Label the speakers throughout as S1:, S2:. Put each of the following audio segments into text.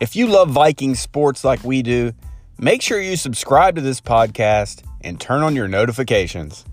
S1: If you love Viking sports like we do, make sure you subscribe to this podcast and turn on your notifications.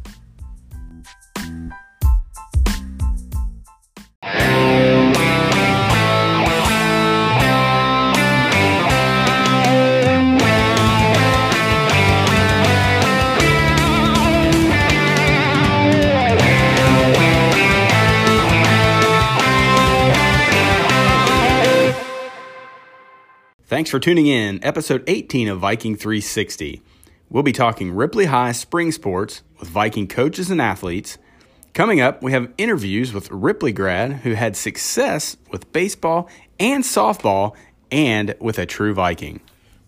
S1: Thanks for tuning in, episode 18 of Viking 360. We'll be talking Ripley High spring sports with Viking coaches and athletes. Coming up, we have interviews with Ripley grad who had success with baseball and softball and with a true Viking.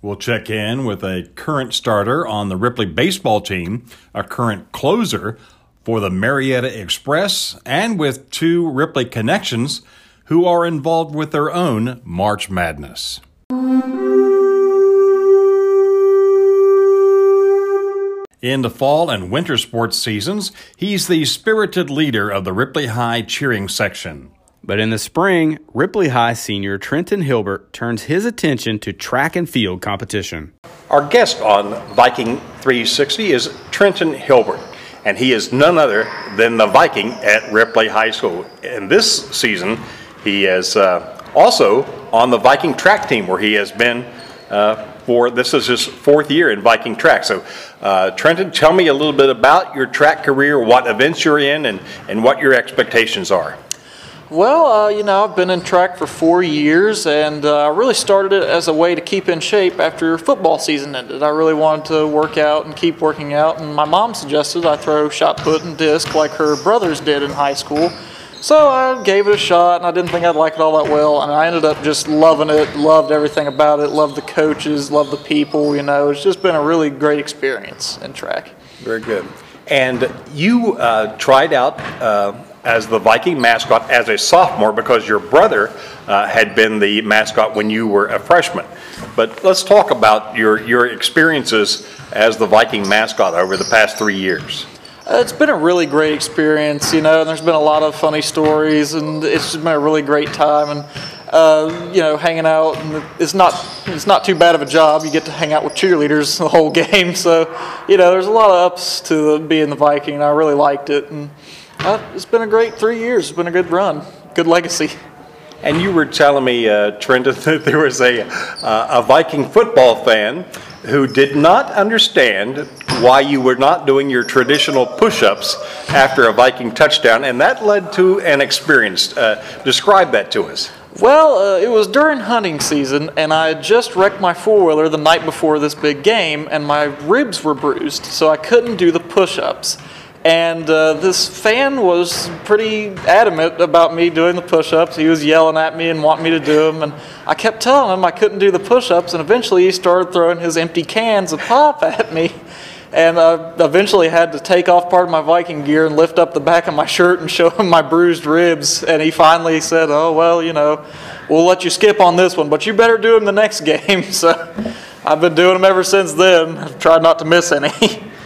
S2: We'll check in with a current starter on the Ripley baseball team, a current closer for the Marietta Express, and with two Ripley connections who are involved with their own March Madness. In the fall and winter sports seasons, he's the spirited leader of the Ripley High cheering section.
S1: But in the spring, Ripley High senior Trenton Hilbert turns his attention to track and field competition.
S3: Our guest on Viking 360 is Trenton Hilbert, and he is none other than the Viking at Ripley High School. And this season, he is uh, also on the Viking track team where he has been uh, for this is his fourth year in Viking track. So, uh, Trenton, tell me a little bit about your track career, what events you're in, and, and what your expectations are.
S4: Well, uh, you know, I've been in track for four years, and I uh, really started it as a way to keep in shape after football season ended. I really wanted to work out and keep working out, and my mom suggested I throw shot put and disc like her brothers did in high school. So I gave it a shot, and I didn't think I'd like it all that well, and I ended up just loving it, loved everything about it, loved the coaches, loved the people, you know. It's just been a really great experience in track.
S3: Very good. And you uh, tried out uh, as the Viking mascot as a sophomore because your brother uh, had been the mascot when you were a freshman. But let's talk about your, your experiences as the Viking mascot over the past three years.
S4: Uh, it's been a really great experience, you know, and there's been a lot of funny stories, and it's just been a really great time. And uh, you know, hanging out, and it's not it's not too bad of a job. You get to hang out with cheerleaders the whole game, so you know, there's a lot of ups to being the Viking. And I really liked it, and uh, it's been a great three years. It's been a good run, good legacy.
S3: And you were telling me, uh, Trenton, that there was a uh, a Viking football fan who did not understand why you were not doing your traditional push ups after a Viking touchdown, and that led to an experience. Uh, describe that to us.
S4: Well, uh, it was during hunting season, and I had just wrecked my four wheeler the night before this big game, and my ribs were bruised, so I couldn't do the push ups. And uh, this fan was pretty adamant about me doing the push ups. He was yelling at me and wanting me to do them. And I kept telling him I couldn't do the push ups. And eventually he started throwing his empty cans of pop at me. And I eventually had to take off part of my Viking gear and lift up the back of my shirt and show him my bruised ribs. And he finally said, Oh, well, you know, we'll let you skip on this one, but you better do them the next game. So I've been doing them ever since then. I've tried not to miss any.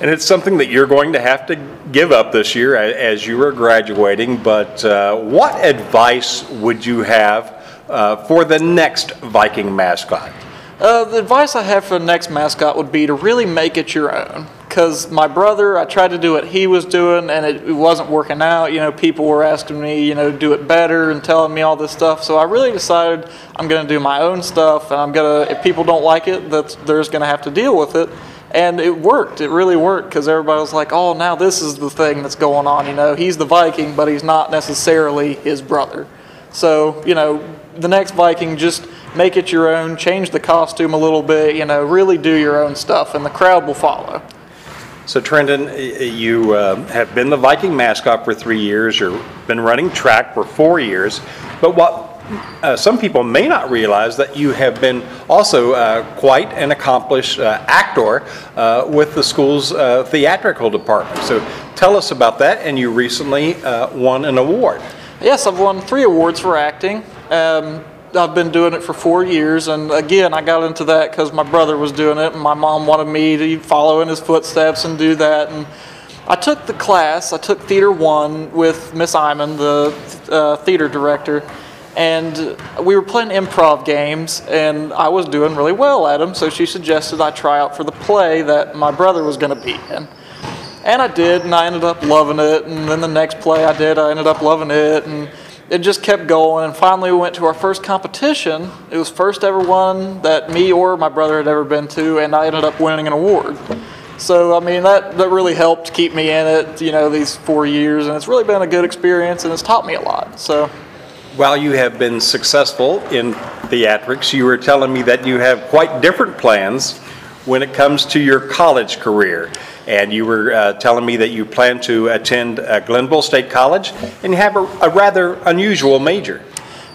S3: And it's something that you're going to have to give up this year as you are graduating. But uh, what advice would you have uh, for the next Viking mascot?
S4: Uh, the advice I have for the next mascot would be to really make it your own. Because my brother, I tried to do what he was doing and it, it, wasn't working out. You know, people were asking me, you know, do it better and telling me all this stuff. So I really decided I'm going to do my own stuff and I'm going to, if people don't like it, that there's going to have to deal with it and it worked. It really worked because everybody was like, "Oh, now this is the thing that's going on." You know, he's the Viking, but he's not necessarily his brother. So, you know, the next Viking, just make it your own, change the costume a little bit. You know, really do your own stuff, and the crowd will follow.
S3: So, Trenton, you uh, have been the Viking mascot for three years. You've been running track for four years. But what uh, some people may not realize that you have been also uh, quite an accomplished uh, actor uh, with the school's uh, theatrical department. So tell us about that, and you recently uh, won an award.
S4: Yes, I've won three awards for acting. Um, I've been doing it for four years, and again, I got into that because my brother was doing it, and my mom wanted me to follow in his footsteps and do that. And I took the class. I took Theater One with Miss Iman, the theater director and we were playing improv games, and I was doing really well at them. So she suggested I try out for the play that my brother was going to be in. And I did, and I ended up loving it. And then the next play I did, I ended up loving it. And it just kept going. And finally, we went to our first competition. It was first ever one that me or my brother had ever been to, and I ended up winning an award. So, I mean, that, that really helped keep me in it, you know, these four years. And it's really been a good experience, and it's taught me a lot. So,
S3: while you have been successful in theatrics, you were telling me that you have quite different plans when it comes to your college career. And you were uh, telling me that you plan to attend uh, Glenville State College and have a, a rather unusual major.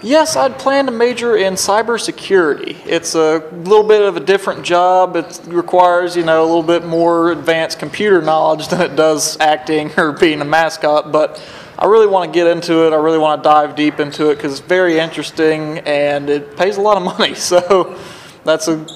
S4: Yes, I'd plan to major in cybersecurity. It's a little bit of a different job. It requires, you know, a little bit more advanced computer knowledge than it does acting or being a mascot, but I really want to get into it. I really want to dive deep into it because it's very interesting and it pays a lot of money. So that's a,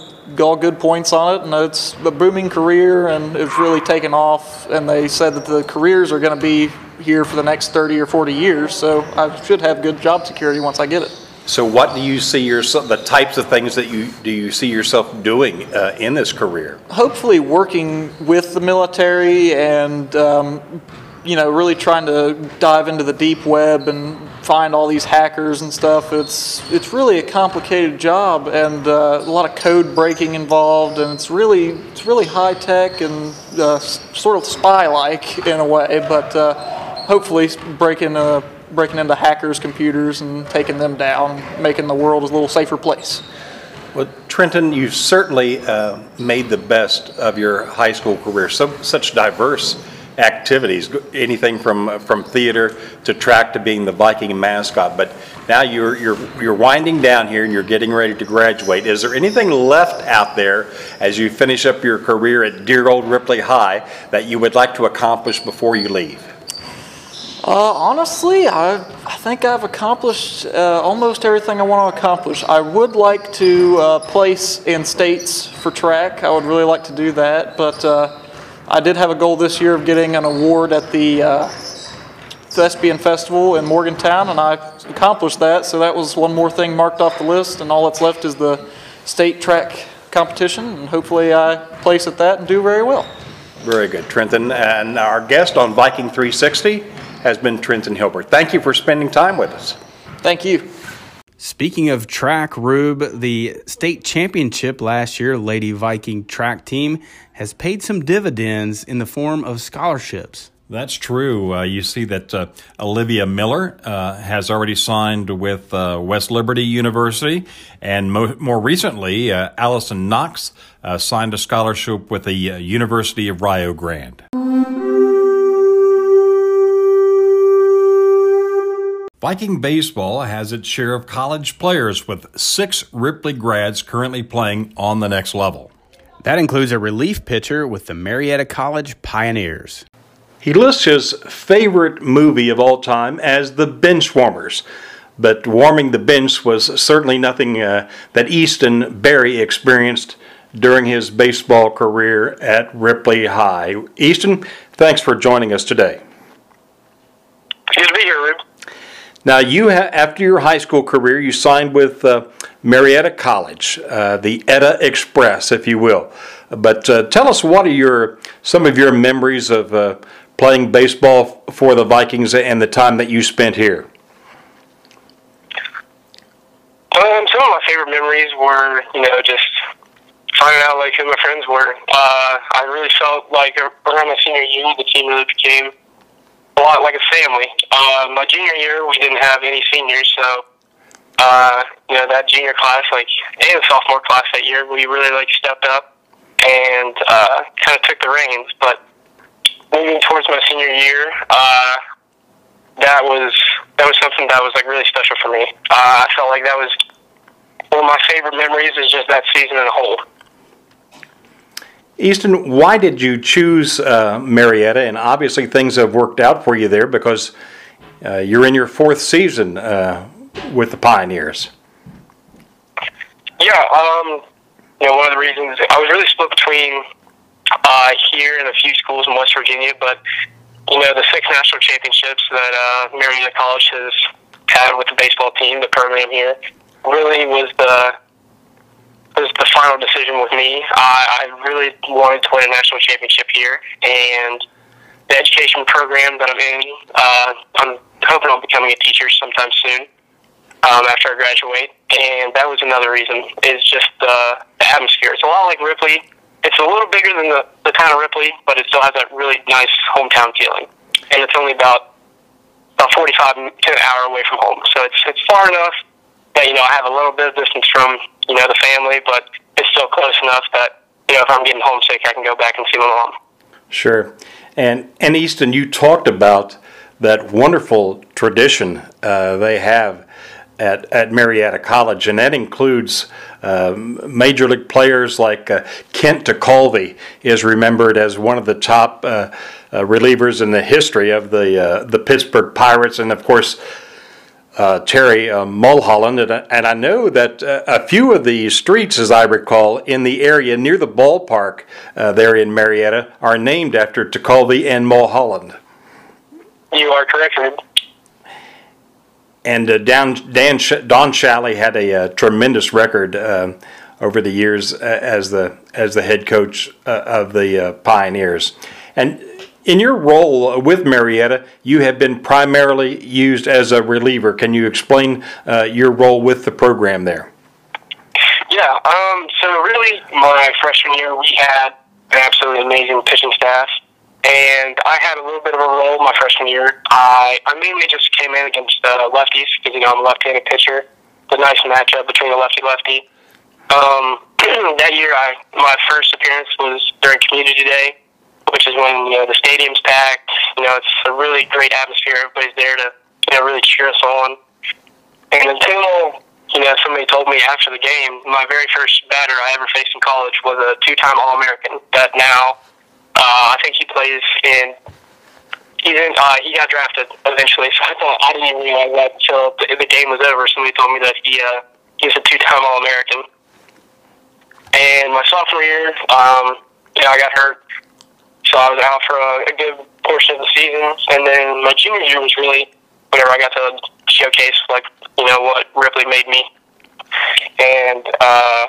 S4: all good points on it. And it's a booming career and it's really taken off. And they said that the careers are going to be here for the next 30 or 40 years. So I should have good job security once I get it.
S3: So, what do you see yourself? The types of things that you do you see yourself doing uh, in this career?
S4: Hopefully, working with the military and um, you know, really trying to dive into the deep web and find all these hackers and stuff. It's it's really a complicated job and uh, a lot of code breaking involved, and it's really it's really high tech and uh, sort of spy like in a way, but uh, hopefully breaking uh, breaking into hackers' computers and taking them down, making the world a little safer place.
S3: Well, Trenton, you've certainly uh, made the best of your high school career. So such diverse activities, anything from from theater to track to being the Viking mascot. But now you're you're you're winding down here and you're getting ready to graduate. Is there anything left out there as you finish up your career at dear old Ripley High that you would like to accomplish before you leave?
S4: Uh, honestly, I, I think I've accomplished uh, almost everything I want to accomplish. I would like to uh, place in states for track. I would really like to do that, but uh, I did have a goal this year of getting an award at the uh, Thespian Festival in Morgantown, and I accomplished that. So that was one more thing marked off the list, and all that's left is the state track competition, and hopefully I place at that and do very well.
S3: Very good, Trenton. And our guest on Viking 360 has been Trenton Hilbert. Thank you for spending time with us.
S4: Thank you.
S1: Speaking of track, Rube, the state championship last year, Lady Viking track team, has paid some dividends in the form of scholarships.
S2: That's true. Uh, you see that uh, Olivia Miller uh, has already signed with uh, West Liberty University, and mo- more recently, uh, Allison Knox uh, signed a scholarship with the University of Rio Grande. Viking baseball has its share of college players, with six Ripley grads currently playing on the next level.
S1: That includes a relief pitcher with the Marietta College Pioneers.
S3: He lists his favorite movie of all time as The Benchwarmers, but warming the bench was certainly nothing uh, that Easton Barry experienced during his baseball career at Ripley High. Easton, thanks for joining us today.
S5: Good to be here, Rube.
S3: Now, you ha- after your high school career, you signed with uh, Marietta College, uh, the Etta Express, if you will. But uh, tell us what are your some of your memories of uh, playing baseball for the Vikings and the time that you spent here.
S5: Um, some of my favorite memories were, you know, just finding out like who my friends were. Uh, I really felt like around my senior year, the team really became a lot like a family. Uh, my junior year, we didn't have any seniors, so uh, you know that junior class, like and sophomore class that year, we really like stepped up and uh, kind of took the reins. But moving towards my senior year, uh, that was that was something that was like really special for me. Uh, I felt like that was one of my favorite memories. Is just that season in a whole.
S3: Easton, why did you choose uh, Marietta? And obviously, things have worked out for you there because uh, you're in your fourth season uh, with the Pioneers.
S5: Yeah, um, you know, one of the reasons I was really split between uh, here and a few schools in West Virginia, but you know, the six national championships that uh, Marietta College has had with the baseball team, the program here, really was the was the final decision with me. I, I really wanted to win a national championship here, and the education program that I'm in, uh, I'm hoping I'll becoming a teacher sometime soon um, after I graduate, and that was another reason. Is just the, the atmosphere. It's a lot like Ripley. It's a little bigger than the, the town of Ripley, but it still has that really nice hometown feeling, and it's only about about 45 to an hour away from home. So it's it's far enough that you know I have a little bit of distance from you know the family, but it's still close enough that you know if I'm getting homesick, I can go back and see my mom.
S3: Sure, and and Easton, you talked about that wonderful tradition uh, they have at, at Marietta College, and that includes uh, major league players like uh, Kent Tekulve is remembered as one of the top uh, uh relievers in the history of the uh, the Pittsburgh Pirates, and of course. Uh, Terry Mulholland, and, and, I know that a few of the streets, as I recall, in the area near the ballpark there in Marietta are named after Tekulve and Mulholland.
S5: You are correct,
S3: and uh, Dan, Dan Don Schaly had a, a uh, tremendous record uh, over the years uh, as the as the head coach uh, of the uh, Pioneers. And in your role with Marietta, you have been primarily used as a reliever. Can you explain your role with the program there?
S5: Yeah. Um, so really, my freshman year, we had an absolutely amazing pitching staff and I had a little bit of a role my freshman year. I I mainly just came in against uh, lefties because you know I'm a left-handed pitcher. It's a nice matchup between a lefty lefty. Um, that year, I my first appearance was during Community Day, which is when you know the stadium's packed. You know, it's a really great atmosphere. Everybody's there to you know really cheer us on. And until you know somebody told me after the game, my very first batter I ever faced in college was a two-time All-American that now uh, I think he plays in. He didn't. Uh, he got drafted eventually, so I thought I didn't even realize that until the, the game was over. Somebody told me that he uh, he's a two-time All-American. And my sophomore year, um, you know, I got hurt, so I was out for a, a good portion of the season. And then my junior year was really whenever I got to showcase like you know what Ripley made me. And uh,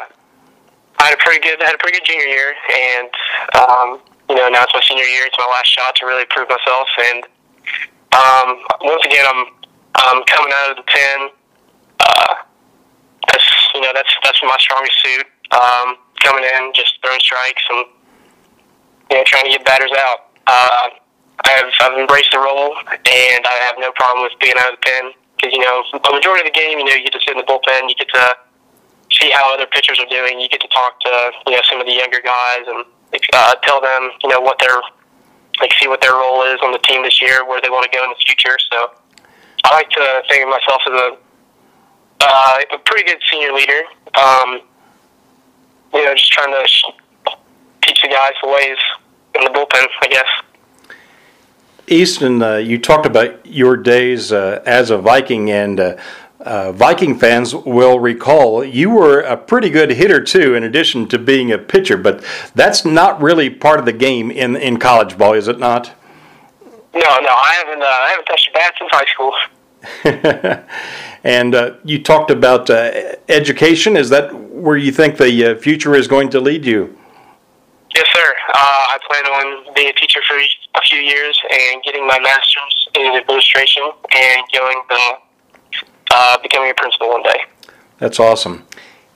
S5: I had a pretty good, I had a pretty good junior year, and um, you know, now it's my senior year. It's my last shot to really prove myself. And um, once again, I'm I'm coming out of the pen. Uh, that's you know that's that's my strongest suit. Um, coming in, just throwing strikes and you know trying to get batters out. Uh, I've I've embraced the role, and I have no problem with being out of the pen because you know a majority of the game, you know, you get to sit in the bullpen, you get to see how other pitchers are doing, you get to talk to you know some of the younger guys and uh, tell them, you know, what their like see what their role is on the team this year, where they want to go in the future. So I like to think of myself as a uh, a pretty good senior leader. Um, you know, just trying to teach the guys the ways in the bullpen, I guess.
S3: Easton, uh, you talked about your days uh, as a Viking, and uh, uh, Viking fans will recall you were a pretty good hitter too, in addition to being a pitcher. But that's not really part of the game in in college ball, is it not?
S5: No, no, I haven't. Uh, I haven't touched a bat since high school.
S3: and uh, you talked about uh, education. Is that where you think the uh, future is going to lead you?
S5: Yes, sir. Uh, I plan on being a teacher for a few years and getting my master's in administration and going the uh, becoming a principal one day.
S3: That's awesome.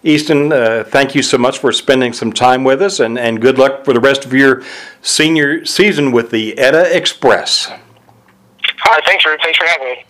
S3: Easton, uh, thank you so much for spending some time with us, and, and good luck for the rest of your senior season with the Etta Express.
S5: All right, thanks for thanks for having me.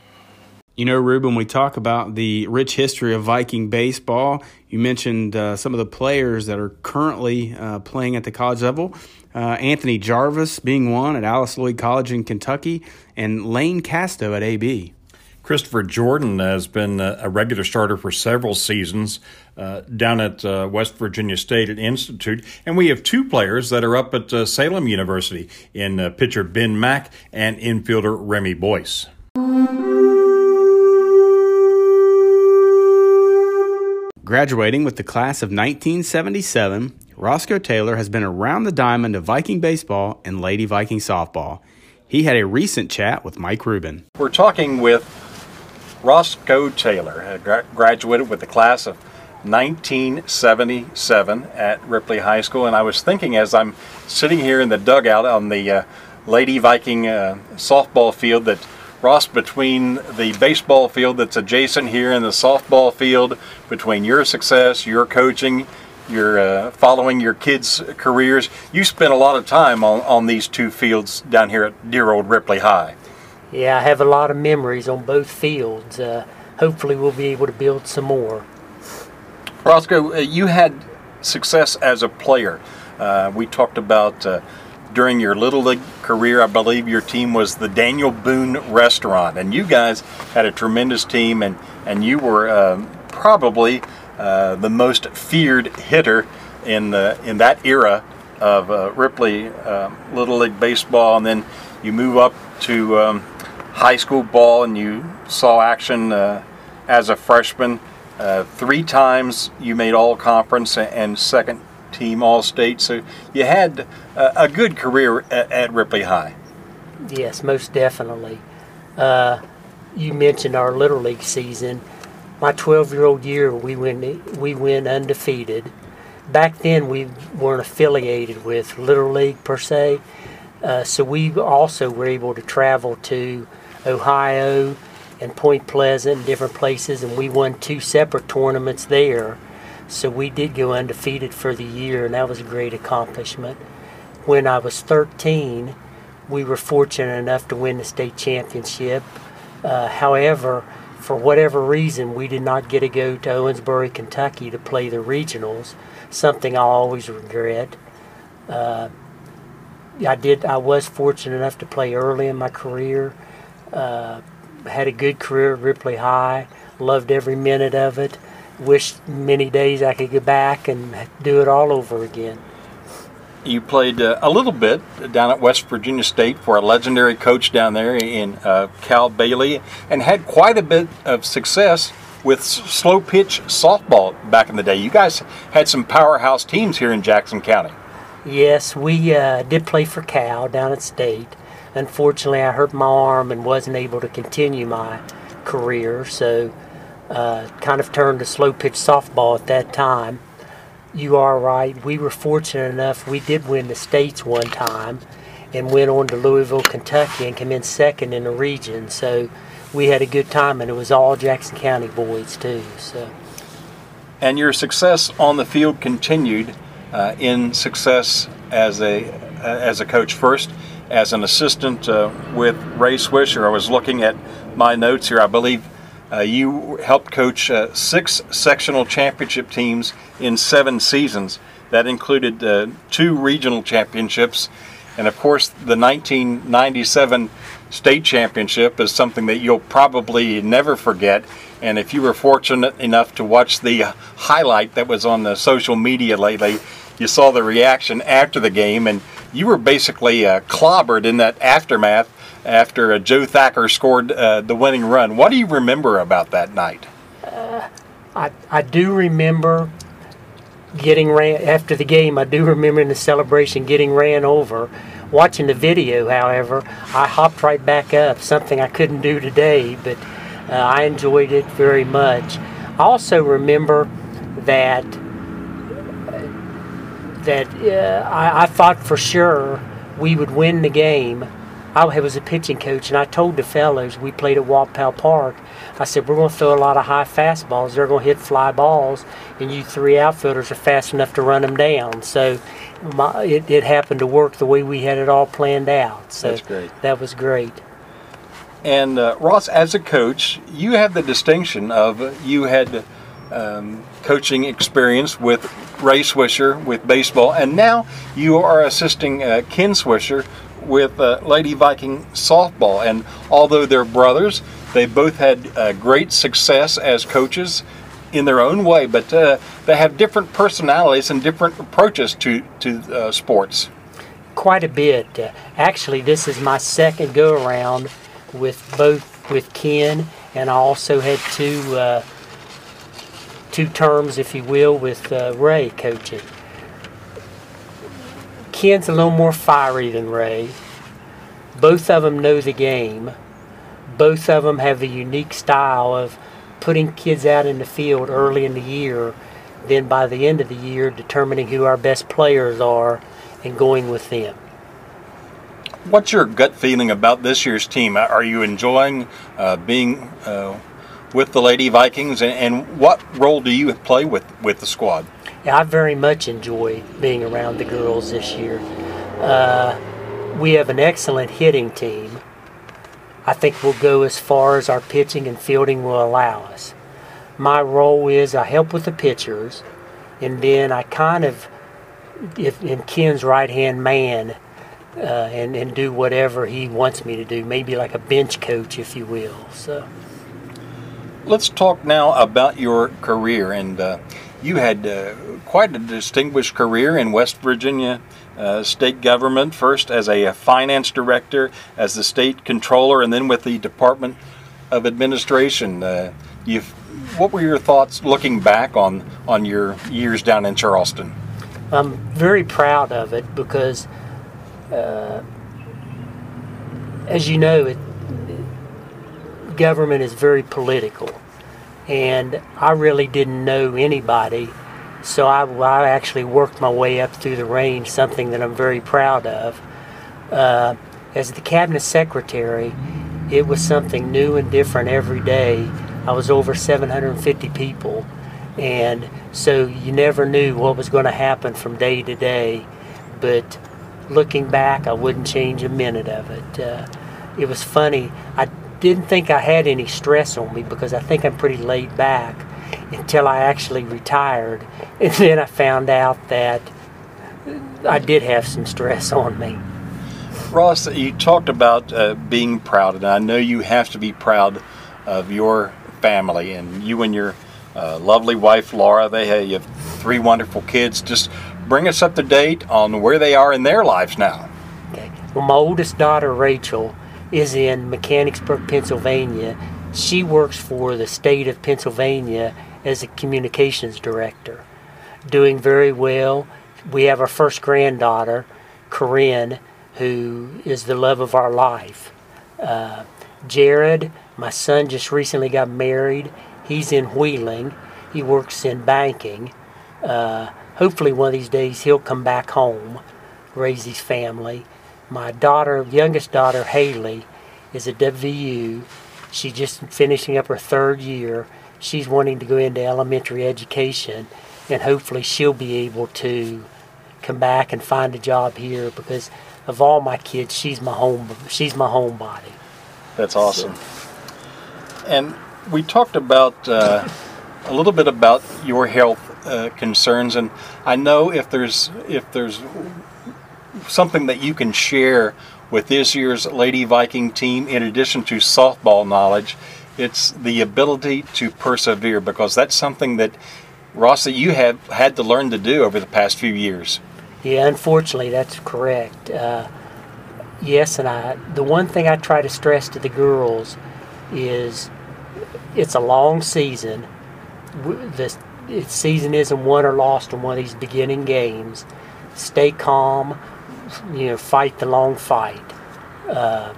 S1: You know, Ruben, we talk about the rich history of Viking baseball. You mentioned uh, some of the players that are currently uh, playing at the college level. Uh, Anthony Jarvis being one at Alice Lloyd College in Kentucky, and Lane Casto at AB.
S2: Christopher Jordan has been a regular starter for several seasons uh, down at uh, West Virginia State at Institute. And we have two players that are up at uh, Salem University in uh, pitcher Ben Mack and infielder Remy Boyce.
S1: Graduating with the class of 1977, Roscoe Taylor has been around the diamond of Viking baseball and Lady Viking softball. He had a recent chat with Mike Rubin.
S3: We're talking with Roscoe Taylor gra- graduated with the class of 1977 at Ripley High School, and I was thinking as I'm sitting here in the dugout on the uh, Lady Viking uh, softball field that Ross, between the baseball field that's adjacent here and the softball field, between your success, your coaching, your uh, following your kids' careers, you spent a lot of time on, on these two fields down here at dear old Ripley High.
S6: Yeah, I have a lot of memories on both fields. Uh, hopefully, we'll be able to build some more.
S3: Roscoe, uh, you had success as a player. Uh, we talked about uh, during your Little League career, I believe your team was the Daniel Boone Restaurant, and you guys had a tremendous team, and, and you were um, probably uh, the most feared hitter in, the, in that era of uh, Ripley um, Little League Baseball, and then you move up to um, high school ball and you saw action uh, as a freshman. Uh, three times you made all conference and second team all state. So you had a, a good career at, Ripley High.
S6: Yes, most definitely. Uh, you mentioned our Little League season. My 12 year old year, we went, we went undefeated. Back then, we weren't affiliated with Little League per se. Uh, so we also were able to travel to Ohio and Point Pleasant and different places, and we won two separate tournaments there. So we did go undefeated for the year, and that was a great accomplishment. When I was 13, we were fortunate enough to win the state championship. Uh, however, for whatever reason, we did not get to go to Owensboro, Kentucky to play the regionals, something I always regret. Uh, I did. I was fortunate enough to play early in my career. Uh, had a good career at Ripley High. Loved every minute of it. Wish many days I could go back and do it all over again.
S3: You played uh, a little bit down at West Virginia State for a legendary coach down there in uh, Cal Bailey, and had quite a bit of success with slow pitch softball back in the day. You guys had some powerhouse teams here in Jackson County.
S6: Yes, we uh, did play for Cal down at State. Unfortunately, I hurt my arm and wasn't able to continue my career, so uh, kind of turned to slow pitch softball at that time. You are right. We were fortunate enough. We did win the states one time, and went on to Louisville, Kentucky, and came in second in the region. So we had a good time, and it was all Jackson County boys too. So.
S3: And your success on the field continued uh, in success as a uh, as a coach first as an assistant uh, with Ray Swisher. I was looking at my notes here. I believe uh, you helped coach uh, six sectional championship teams in seven seasons. That included uh, two regional championships, and of course, the 1997 state championship is something that you'll probably never forget. And if you were fortunate enough to watch the highlight that was on the social media lately, you saw the reaction after the game, and you were basically uh, clobbered in that aftermath after uh, Joe Thacker scored uh, the winning run. What do you remember about that night?
S6: Uh, I, I do remember getting ran after the game. I do remember in the celebration getting ran over. Watching the video, however, I hopped right back up, something I couldn't do today, but uh, I enjoyed it very much. I also remember that that uh, I, I, thought for sure we would win the game. I was a pitching coach, and I told the fellows we played at Watt Powell Park. I said we're going to throw a lot of high fastballs. They're going to hit fly balls, and you three outfielders are fast enough to run them down. So my, it, it, happened to work the way we had it all planned out. So that was great.
S3: And uh, Ross, as a coach, you have the distinction of you had um, coaching experience with Ray Swisher with baseball, and now you are assisting uh, Ken Swisher with uh, Lady Viking softball. And although they're brothers, they both had uh, great success as coaches in their own way, but uh, they have different personalities and different approaches to to uh, sports.
S6: Quite a bit. Uh, actually, this is my second go around with both with Ken, and I also had two two terms, if you will, with uh, Ray coaching. Ken's a little more fiery than Ray. Both of them know the game, both of them have a unique style of putting kids out in the field early in the year, then by the end of the year, determining who our best players are and going with them.
S3: What's your gut feeling about this year's team? Are you enjoying uh, being uh, with the Lady Vikings, and, and, what role do you play with, with the squad?
S6: I very much enjoy being around the girls this year. Uh, we have an excellent hitting team. I think we'll go as far as our pitching and fielding will allow us. My role is I help with the pitchers, and then I kind of, if in Ken's right hand man, uh, and and do whatever he wants me to do. Maybe like a bench coach, if you will. So.
S3: Let's talk now about your career, and uh, you had uh, quite a distinguished career in West Virginia uh, state government. First as a, a finance director, as the state controller, and then with the Department of Administration. Uh, you've, what were your thoughts looking back on on your years down in Charleston?
S6: I'm very proud of it because uh, as you know, it, government is very political, and I really didn't know anybody, so I, I actually worked my way up through the range, something that I'm very proud of. Uh, as the cabinet secretary, it was something new and different every day. I was over 750 people, and so you never knew what was going to happen from day to day. But looking back, I wouldn't change a minute of it. Uh, it was funny. I didn't think I had any stress on me because I think I'm pretty laid back until I actually retired. And then I found out that I did have some stress on me.
S3: Ross, you talked about uh, being proud, and I know you have to be proud of your family and you and your uh, lovely wife Laura. They have, you have three wonderful kids. Just bring us up to date on where they are in their lives now.
S6: Okay. Well, my oldest daughter, Rachel, is in Mechanicsburg, Pennsylvania. She works for the state of Pennsylvania as a communications director, doing very well. We have our first granddaughter, Corinne, who is the love of our life. Uh, Jared, my son, just recently got married. He's in Wheeling. He works in banking. Uh, hopefully one of these days he'll come back home, raise his family. My daughter, youngest daughter, Haley, is at WVU. She's just finishing up her third year. She's wanting to go into elementary education, and hopefully she'll be able to come back and find a job here because of all my kids, she's my home. She's my homebody.
S3: That's awesome. So. And we talked about uh, a little bit about your health uh, concerns. And I know if there's if there's something that you can share with this year's Lady Viking team, in addition to softball knowledge, it's the ability to persevere because that's something that Ross that you have had to learn to do over the past few years.
S6: Yeah, unfortunately, that's correct. Uh, yes, and I the one thing I try to stress to the girls is it's a long season. The season isn't won or lost in one of these beginning games. Stay calm, you know, fight the long fight, uh,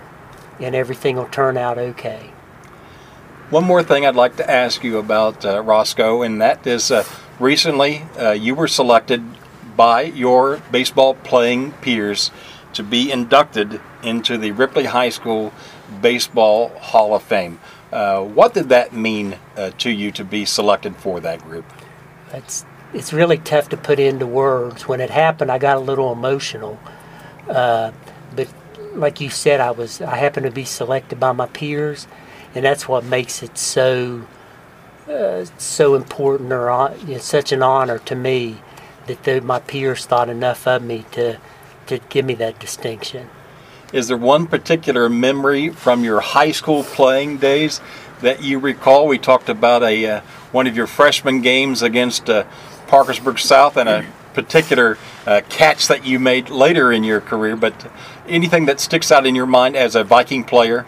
S6: and everything will turn out okay.
S3: One more thing I'd like to ask you about, uh, Roscoe, and that is uh, recently uh, you were selected by your baseball playing peers to be inducted into the Ripley High School Baseball Hall of Fame. Uh, what did that mean uh, to you to be selected for that group?
S6: It's it's really tough to put into words. When it happened, I got a little emotional, uh, but like you said, I was I happened to be selected by my peers, and that's what makes it so uh, so important or uh, you know, such an honor to me that the, my peers thought enough of me to to give me that distinction.
S3: Is there one particular memory from your high school playing days that you recall? We talked about a uh, one of your freshman games against uh, Parkersburg South and a particular uh, catch that you made later in your career. But anything that sticks out in your mind as a Viking player?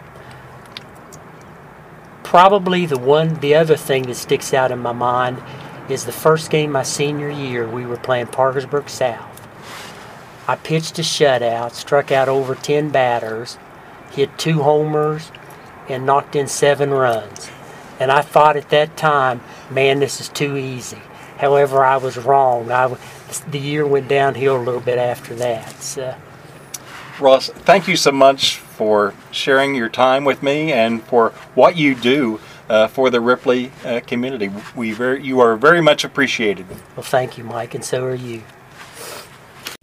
S6: Probably the one, the other thing that sticks out in my mind is the first game my senior year. We were playing Parkersburg South I pitched a shutout, struck out over 10 batters, hit two homers, and knocked in seven runs. And I thought at that time, man, this is too easy. However, I was wrong. I, the year went downhill a little bit after that. So.
S3: Ross, thank you so much for sharing your time with me and for what you do uh, for the Ripley uh, community. We very, you are very much appreciated.
S6: Well, thank you, Mike, and so are you.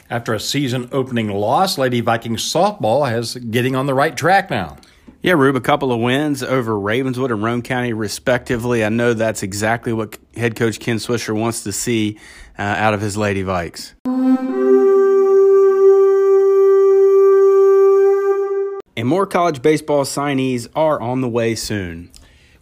S2: After a season opening loss, Lady Vikings softball has getting on the right track now.
S1: Yeah, Rube, a couple of wins over Ravenswood and Roane County, respectively. I know that's exactly what head coach Ken Swisher wants to see uh, out of his Lady Vikes. And more college baseball signees are on the way soon.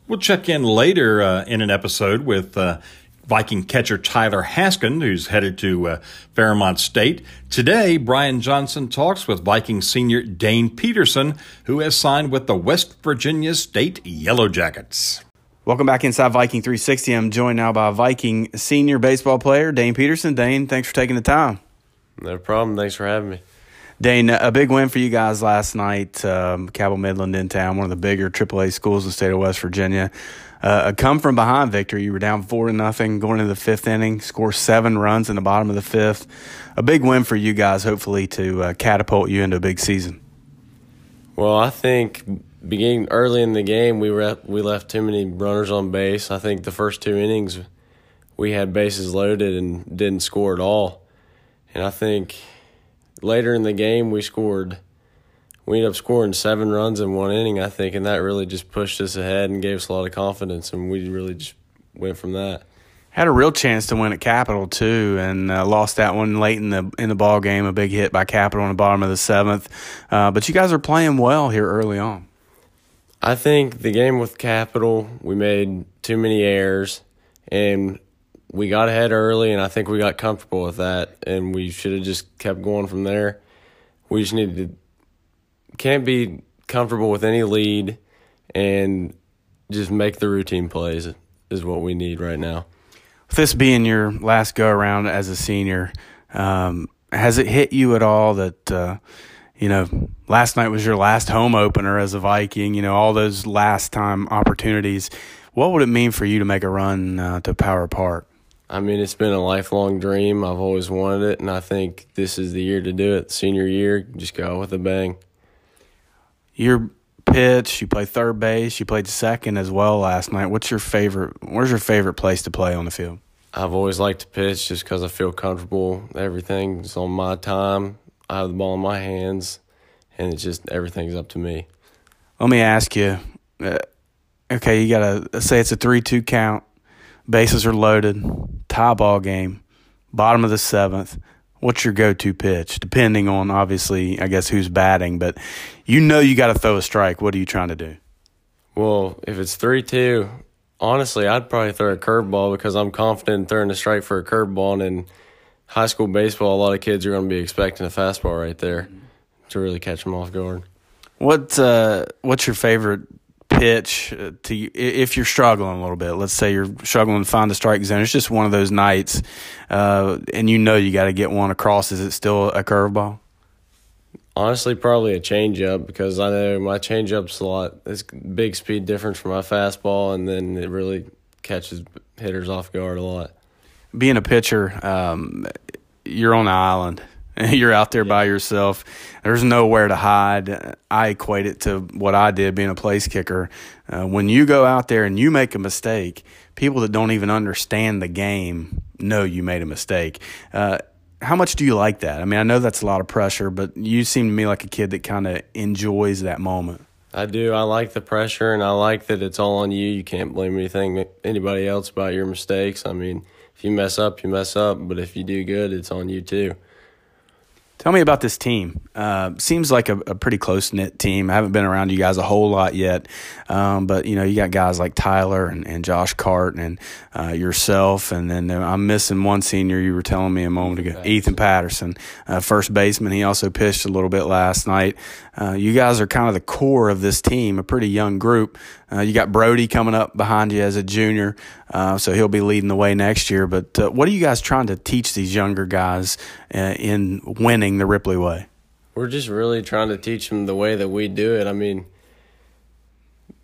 S2: We'll check in later uh, in an episode with uh, Viking catcher Tyler Haskin, who's headed to uh, Fairmont State. Today, Brian Johnson talks with Viking senior Dane Peterson, who has signed with the West Virginia State Yellow Jackets.
S1: Welcome back inside Viking 360. I'm joined now by Viking senior baseball player Dane Peterson. Dane, thanks for taking the time.
S7: No problem. Thanks for having me.
S1: Dane, a big win for you guys last night. Um, Cabell Midland in town, one of the bigger AAA schools in the state of West Virginia. Uh, a come from behind victory. You were down four to nothing going into the fifth inning, score seven runs in the bottom of the fifth. A big win for you guys, hopefully, to uh, catapult you into a big season.
S7: Well, I think beginning early in the game, we we left too many runners on base. I think the first two innings, we had bases loaded and didn't score at all. And I think later in the game, we scored. We ended up scoring seven runs in one inning, I think, and that really just pushed us ahead and gave us a lot of confidence, and we really just went from that.
S1: Had a real chance to win at Capital too, and uh, lost that one late in the in the ball game. A big hit by Capital in the bottom of the seventh, uh, but you guys are playing well here early on.
S7: I think the game with Capital, we made too many errors, and we got ahead early, and I think we got comfortable with that, and we should have just kept going from there. We just needed to can't be comfortable with any lead, and just make the routine plays is what we need right now.
S1: With this being your last go around as a senior, um, has it hit you at all that? Uh, you know, last night was your last home opener as a Viking, you know, all those last time opportunities. What would it mean for you to make a run uh, to Power Park?
S7: I mean, it's been a lifelong dream. I've always wanted it, and I think this is the year to do it. Senior year, just go with a bang.
S1: Your pitch, you play third base, you played second as well last night. What's your favorite? Where's your favorite place to play on the field?
S7: I've always liked to pitch just because I feel comfortable. Everything's on my time. I have the ball in my hands, and it's just everything's up to me.
S1: Let me ask you. Uh, okay, you got to say it's a three-two count. Bases are loaded. Tie ball game. Bottom of the seventh. What's your go-to pitch? Depending on obviously, I guess who's batting, but you know you got to throw a strike. What are you trying to do?
S7: Well, if it's three-two, honestly, I'd probably throw a curveball because I'm confident in throwing a strike for a curveball. And high school baseball, a lot of kids are going to be expecting a fastball right there to really catch them off guard.
S1: What uh, What's your favorite pitch uh, to if you're struggling a little bit? Let's say you're struggling to find the strike zone. It's just one of those nights, uh, and you know you got to get one across. Is it still a curveball?
S7: Honestly, probably a changeup because I know my changeup's a lot. It's big speed difference from my fastball, and then it really catches hitters off guard a lot.
S1: Being a pitcher, um, you're on an island. You're out there by yourself. There's nowhere to hide. I equate it to what I did being a place kicker. Uh, when you go out there and you make a mistake, people that don't even understand the game know you made a mistake. Uh, how much do you like that? I mean, I know that's a lot of pressure, but you seem to me like a kid that kind of enjoys that moment.
S7: I do. I like the pressure, and I like that it's all on you. You can't blame anything anybody else about your mistakes. I mean, if you mess up, you mess up, but if you do good, it's on you too.
S1: Tell me about this team. Uh, seems like a, a pretty close knit team. I haven't been around you guys a whole lot yet, um, but you know you got guys like Tyler and, and Josh Cart and uh, yourself, and then I'm missing one senior. You were telling me a moment ago, Patterson. Ethan Patterson, uh, first baseman. He also pitched a little bit last night. Uh, you guys are kind of the core of this team, a pretty young group. Uh, you got Brody coming up behind you as a junior, uh, so he'll be leading the way next year. But uh, what are you guys trying to teach these younger guys uh, in winning the Ripley way?
S7: We're just really trying to teach them the way that we do it. I mean,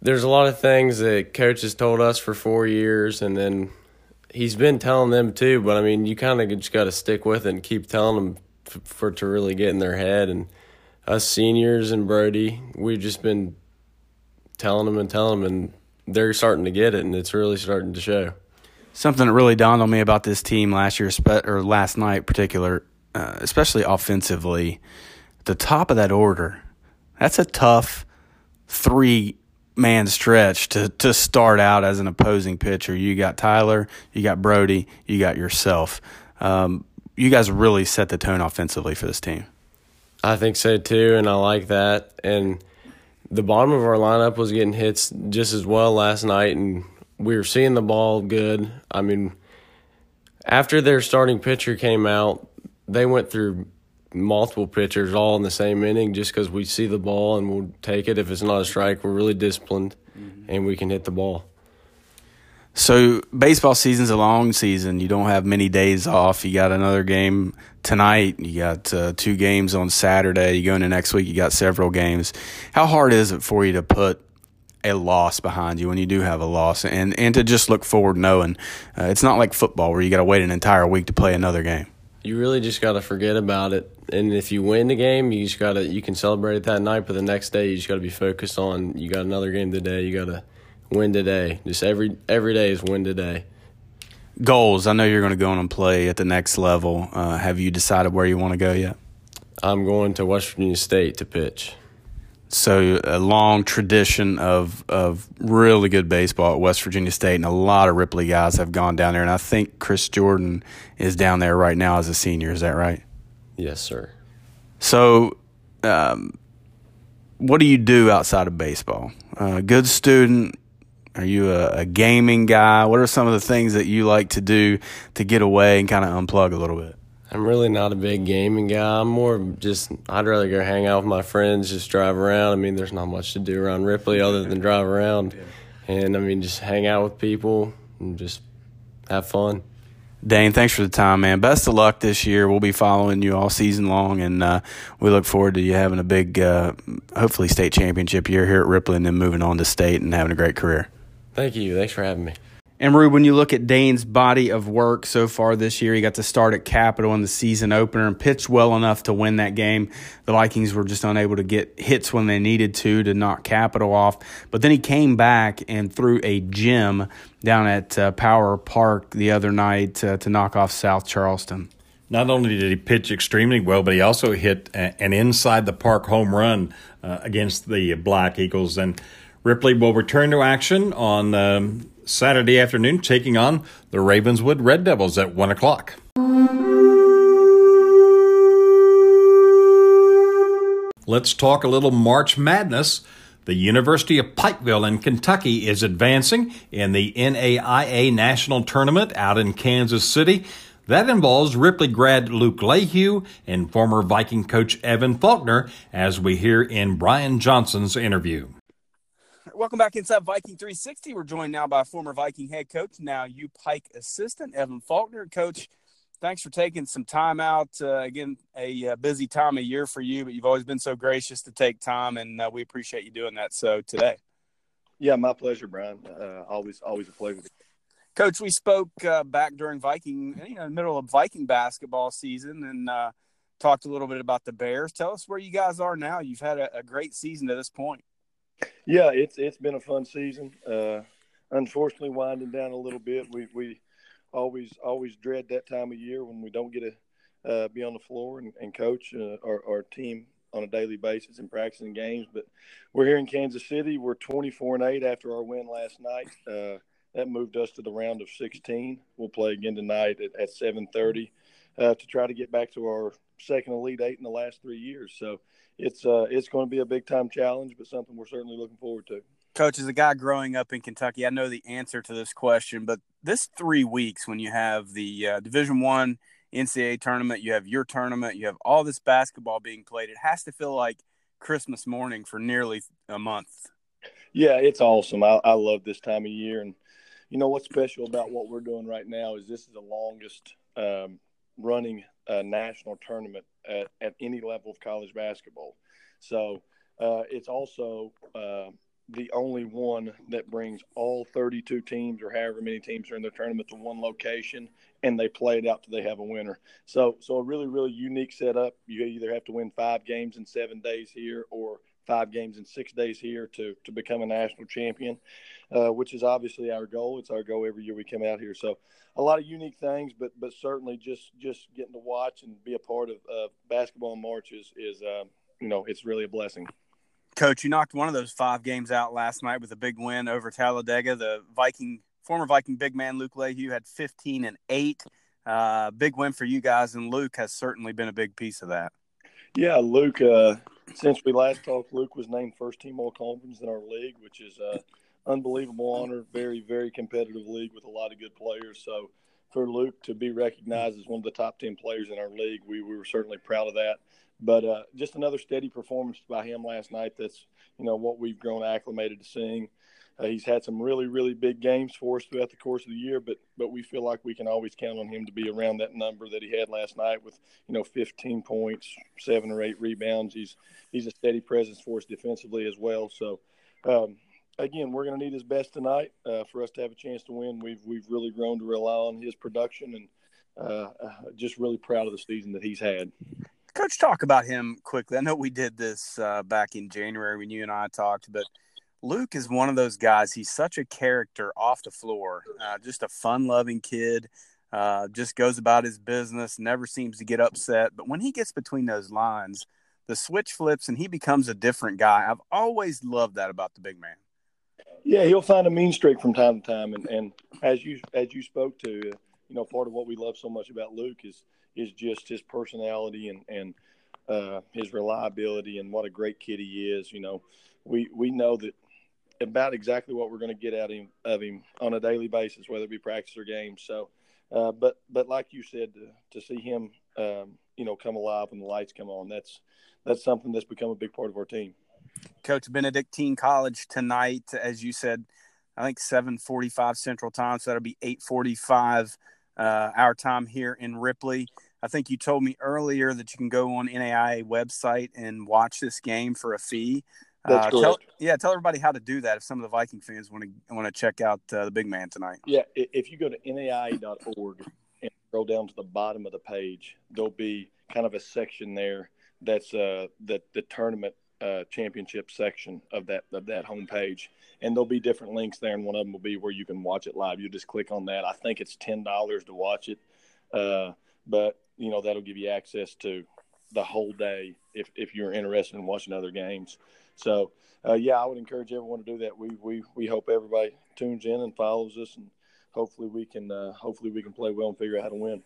S7: there's a lot of things that coach has told us for four years, and then he's been telling them too. But I mean, you kind of just got to stick with it and keep telling them for it to really get in their head. And us seniors and Brody, we've just been telling them and telling them, and they're starting to get it, and it's really starting to show.
S1: Something that really dawned on me about this team last year, or last night, particular, uh, especially offensively, the top of that order. That's a tough three man stretch to to start out as an opposing pitcher. You got Tyler, you got Brody, you got yourself. Um, you guys really set the tone offensively for this team.
S7: I think so too, and I like that. And the bottom of our lineup was getting hits just as well last night, and we were seeing the ball good. I mean, after their starting pitcher came out, they went through multiple pitchers all in the same inning just because we see the ball and we'll take it. If it's not a strike, we're really disciplined mm-hmm. and we can hit the ball.
S1: So baseball season's a long season. You don't have many days off. You got another game tonight. You got uh, two games on Saturday. You go into next week. You got several games. How hard is it for you to put a loss behind you when you do have a loss, and and to just look forward knowing uh, it's not like football where you got to wait an entire week to play another game.
S7: You really just got to forget about it, and if you win the game, you just got to you can celebrate it that night, but the next day you just got to be focused on you got another game today. You got to win today. Just every every day is win today.
S1: Goals. I know you're going to go on and play at the next level. Uh, have you decided where you want to go yet?
S7: I'm going to West Virginia State to pitch.
S1: So a long tradition of of really good baseball at West Virginia State, and a lot of Ripley guys have gone down there. And I think Chris Jordan is down there right now as a senior. Is that right?
S7: Yes, sir.
S1: So, um, what do you do outside of baseball? Uh, good student. Are you a, a gaming guy? What are some of the things that you like to do to get away and kind of unplug a little bit?
S7: I'm really not a big gaming guy. I'm more just I'd rather go hang out with my friends, just drive around. I mean, there's not much to do around Ripley other than drive around, and I mean, just hang out with people and just have fun.
S1: Dane, thanks for the time, man. Best of luck this year. We'll be following you all season long, and uh, we look forward to you having a big, uh, hopefully, state championship year here at Ripley, and then moving on to state and having a great career.
S7: Thank you. Thanks for having me.
S1: And Rube, when you look at Dane's body of work so far this year, he got to start at Capital in the season opener and pitched well enough to win that game. The Vikings were just unable to get hits when they needed to to knock Capital off. But then he came back and threw a gem down at uh, Powell Park the other night uh, to knock off South Charleston.
S2: Not only did he pitch extremely well, but he also hit an inside the park home run uh, against the Black Eagles. And Ripley will return to action on. Um, Saturday afternoon, taking on the Ravenswood Red Devils at 1 o'clock. Let's talk a little March Madness. The University of Pikeville in Kentucky is advancing in the NAIA National Tournament out in Kansas City. That involves Ripley grad Luke Leahy and former Viking coach Evan Faulkner, as we hear in Brian Johnson's interview.
S1: Welcome back inside Viking 360. We're joined now by former Viking head coach, now U Pike assistant Evan Faulkner. Coach, thanks for taking some time out. Uh, again, a uh, busy time of year for you, but you've always been so gracious to take time, and uh, we appreciate you doing that. So today,
S8: yeah, my pleasure, Brian. Uh, always, always a pleasure.
S1: Coach, we spoke uh, back during Viking, you know, in the middle of Viking basketball season, and uh, talked a little bit about the Bears. Tell us where you guys are now. You've had a, a great season to this point.
S8: Yeah, it's it's been a fun season. Uh, unfortunately, winding down a little bit. We we always always dread that time of year when we don't get to uh, be on the floor and, and coach uh, our, our team on a daily basis and practicing games. But we're here in Kansas City. We're 24 and eight after our win last night. Uh, that moved us to the round of 16. We'll play again tonight at, at 7:30 uh, to try to get back to our second Elite Eight in the last three years. So it's uh, it's going to be a big time challenge, but something we're certainly looking forward to.
S1: Coach, as a guy growing up in Kentucky, I know the answer to this question, but this three weeks when you have the uh, Division One NCAA tournament, you have your tournament, you have all this basketball being played, it has to feel like Christmas morning for nearly a month.
S8: Yeah, it's awesome. I, I love this time of year, and you know what's special about what we're doing right now is this is the longest um, running a national tournament at, at any level of college basketball. So uh, it's also uh, the only one that brings all 32 teams or however many teams are in the tournament to one location and they play it out till they have a winner. So, so a really, really unique setup. You either have to win five games in seven days here or five games in six days here to, to become a national champion, uh, which is obviously our goal. It's our goal every year we come out here. So a lot of unique things, but, but certainly just, just getting to watch and be a part of uh, basketball in March is, is uh, you know, it's really a blessing.
S1: Coach, you knocked one of those five games out last night with a big win over Talladega. The Viking, former Viking big man Luke Leahy had 15 and eight. Uh, big win for you guys, and Luke has certainly been a big piece of that.
S8: Yeah, Luke. Uh, since we last talked, Luke was named first team All Conference in our league, which is an unbelievable honor. Very, very competitive league with a lot of good players. So, for Luke to be recognized as one of the top ten players in our league, we, we were certainly proud of that. But uh, just another steady performance by him last night. That's you know what we've grown acclimated to seeing. Uh, he's had some really really big games for us throughout the course of the year, but but we feel like we can always count on him to be around that number that he had last night with you know 15 points, seven or eight rebounds. He's he's a steady presence for us defensively as well. So. Um, again, we're going to need his best tonight uh, for us to have a chance to win. We've we've really grown to rely on his production, and uh, uh just really proud of the season that he's had.
S1: Coach, talk about him quickly. I know we did this uh, back in January when you and I talked, but Luke is one of those guys. He's such a character off the floor, uh, just a fun loving kid. Uh, just goes about his business, never seems to get upset. But when he gets between those lines, the switch flips and he becomes a different guy. I've always loved that about the big man.
S8: Yeah, he'll find a mean streak from time to time, and, and as you as you spoke to, you know, part of what we love so much about Luke is is just his personality and and uh, his reliability and what a great kid he is. You know, we we know that about exactly what we're going to get out of him, of him on a daily basis, whether it be practice or games. So, uh, but but like you said, to, to see him, um, you know, come alive when the lights come on, that's that's something that's become a big part of our team.
S1: Coach Benedictine College tonight, as you said, I think seven forty-five Central Time, so that'll be eight forty-five uh, our time here in Ripley. I think you told me earlier that you can go on NAIA website and watch this game for a fee.
S8: That's
S1: uh, tell, yeah, tell everybody how to do that if some of the Viking fans want to want to check out uh, the big man tonight.
S8: Yeah, if you go to naia.org and scroll down to the bottom of the page, there'll be kind of a section there that's uh, the the tournament uh, championship section of that of that homepage, and there'll be different links there, and one of them will be where you can watch it live. You just click on that. I think it's ten dollars to watch it, uh, but you know that'll give you access to the whole day if if you're interested in watching other games. So uh, yeah, I would encourage everyone to do that. We we we hope everybody tunes in and follows us, and hopefully we can uh, hopefully we can play well and figure out how to win.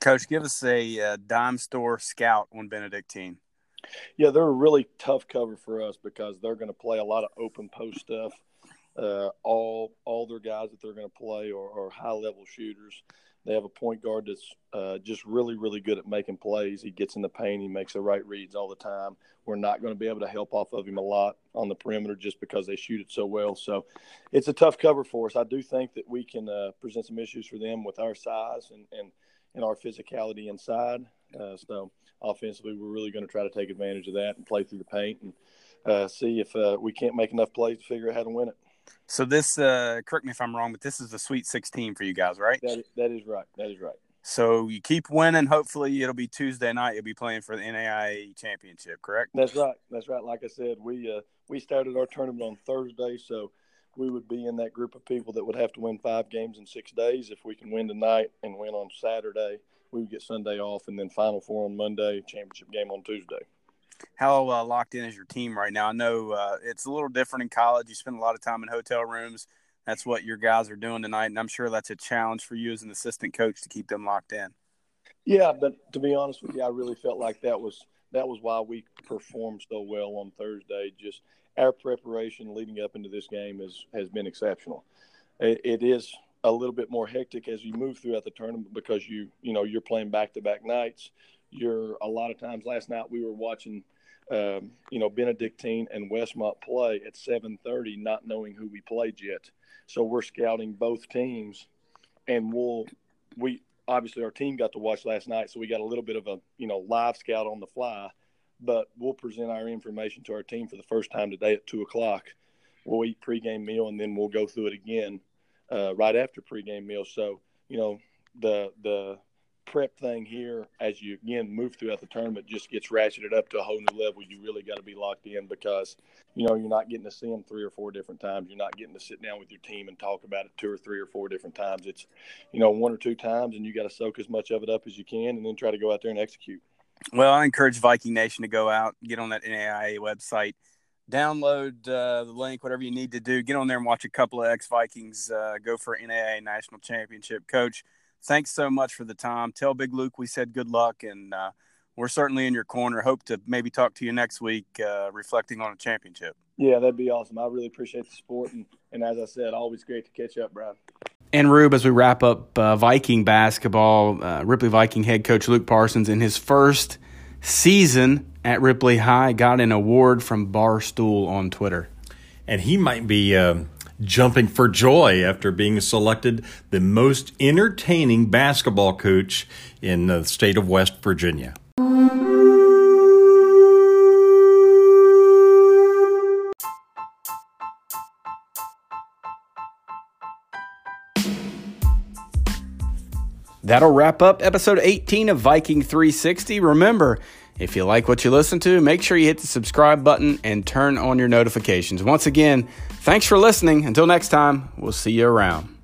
S1: Coach, give us a uh, dime store scout on Benedictine.
S8: Yeah, they're a really tough cover for us because they're going to play a lot of open post stuff. Uh, all all their guys that they're going to play are, are high level shooters. They have a point guard that's uh, just really, really good at making plays. He gets in the paint, he makes the right reads all the time. We're not going to be able to help off of him a lot on the perimeter just because they shoot it so well. So it's a tough cover for us. I do think that we can uh, present some issues for them with our size and, and, and our physicality inside. Uh, so offensively, we're really going to try to take advantage of that and play through the paint and uh, see if uh, we can't make enough plays to figure out how to win it.
S1: So this, uh, correct me if I'm wrong, but this is the Sweet 16 for you guys, right?
S8: That is, that is right. That is right.
S1: So you keep winning. Hopefully, it'll be Tuesday night. You'll be playing for the NAIA championship, correct?
S8: That's right. That's right. Like I said, we uh, we started our tournament on Thursday, so we would be in that group of people that would have to win five games in six days. If we can win tonight and win on Saturday, we would get Sunday off, and then Final Four on Monday, championship game on Tuesday
S1: how uh, locked in is your team right now? I know uh, it's a little different in college. You spend a lot of time in hotel rooms. That's what your guys are doing tonight, and I'm sure that's a challenge for you as an assistant coach to keep them locked in.
S8: Yeah, but to be honest with you, I really felt like that was that was why we performed so well on Thursday. Just our preparation leading up into this game is has been exceptional. it, it is a little bit more hectic as you move throughout the tournament because you you know you're playing back to back nights you're a lot of times last night we were watching um, you know benedictine and westmont play at 7.30 not knowing who we played yet. So we're scouting both teams and we'll we obviously our team got to watch last night so we got a little bit of a you know live scout on the fly. But we'll present our information to our team for the first time today at two o'clock. We'll eat pregame meal, and then we'll go through it again uh, right after pregame meal. So you know the the prep thing here as you again move throughout the tournament just gets ratcheted up to a whole new level. You really got to be locked in because you know you're not getting to see them three or four different times. You're not getting to sit down with your team and talk about it two or three or four different times. It's you know one or two times, and you got to soak as much of it up as you can, and then try to go out there and execute.
S1: Well, I encourage Viking Nation to go out, get on that NAIA website, download uh, the link, whatever you need to do. Get on there and watch a couple of ex Vikings uh, go for NAIA national championship. Coach, thanks so much for the time. Tell Big Luke we said good luck, and uh, we're certainly in your corner. Hope to maybe talk to you next week, uh, reflecting on a championship.
S8: Yeah, that'd be awesome. I really appreciate the support, and, and as I said, always great to catch up, Brad.
S1: And Rube, as we wrap up uh, Viking basketball, uh, Ripley Viking head coach Luke Parsons in his first season at Ripley High got an award from Barstool on Twitter.
S2: And he might be uh, jumping for joy after being selected the most entertaining basketball coach in the state of West Virginia.
S1: That'll wrap up episode 18 of Viking 360. Remember, if you like what you listen to, make sure you hit the subscribe button and turn on your notifications. Once again, thanks for listening. Until next time, we'll see you around.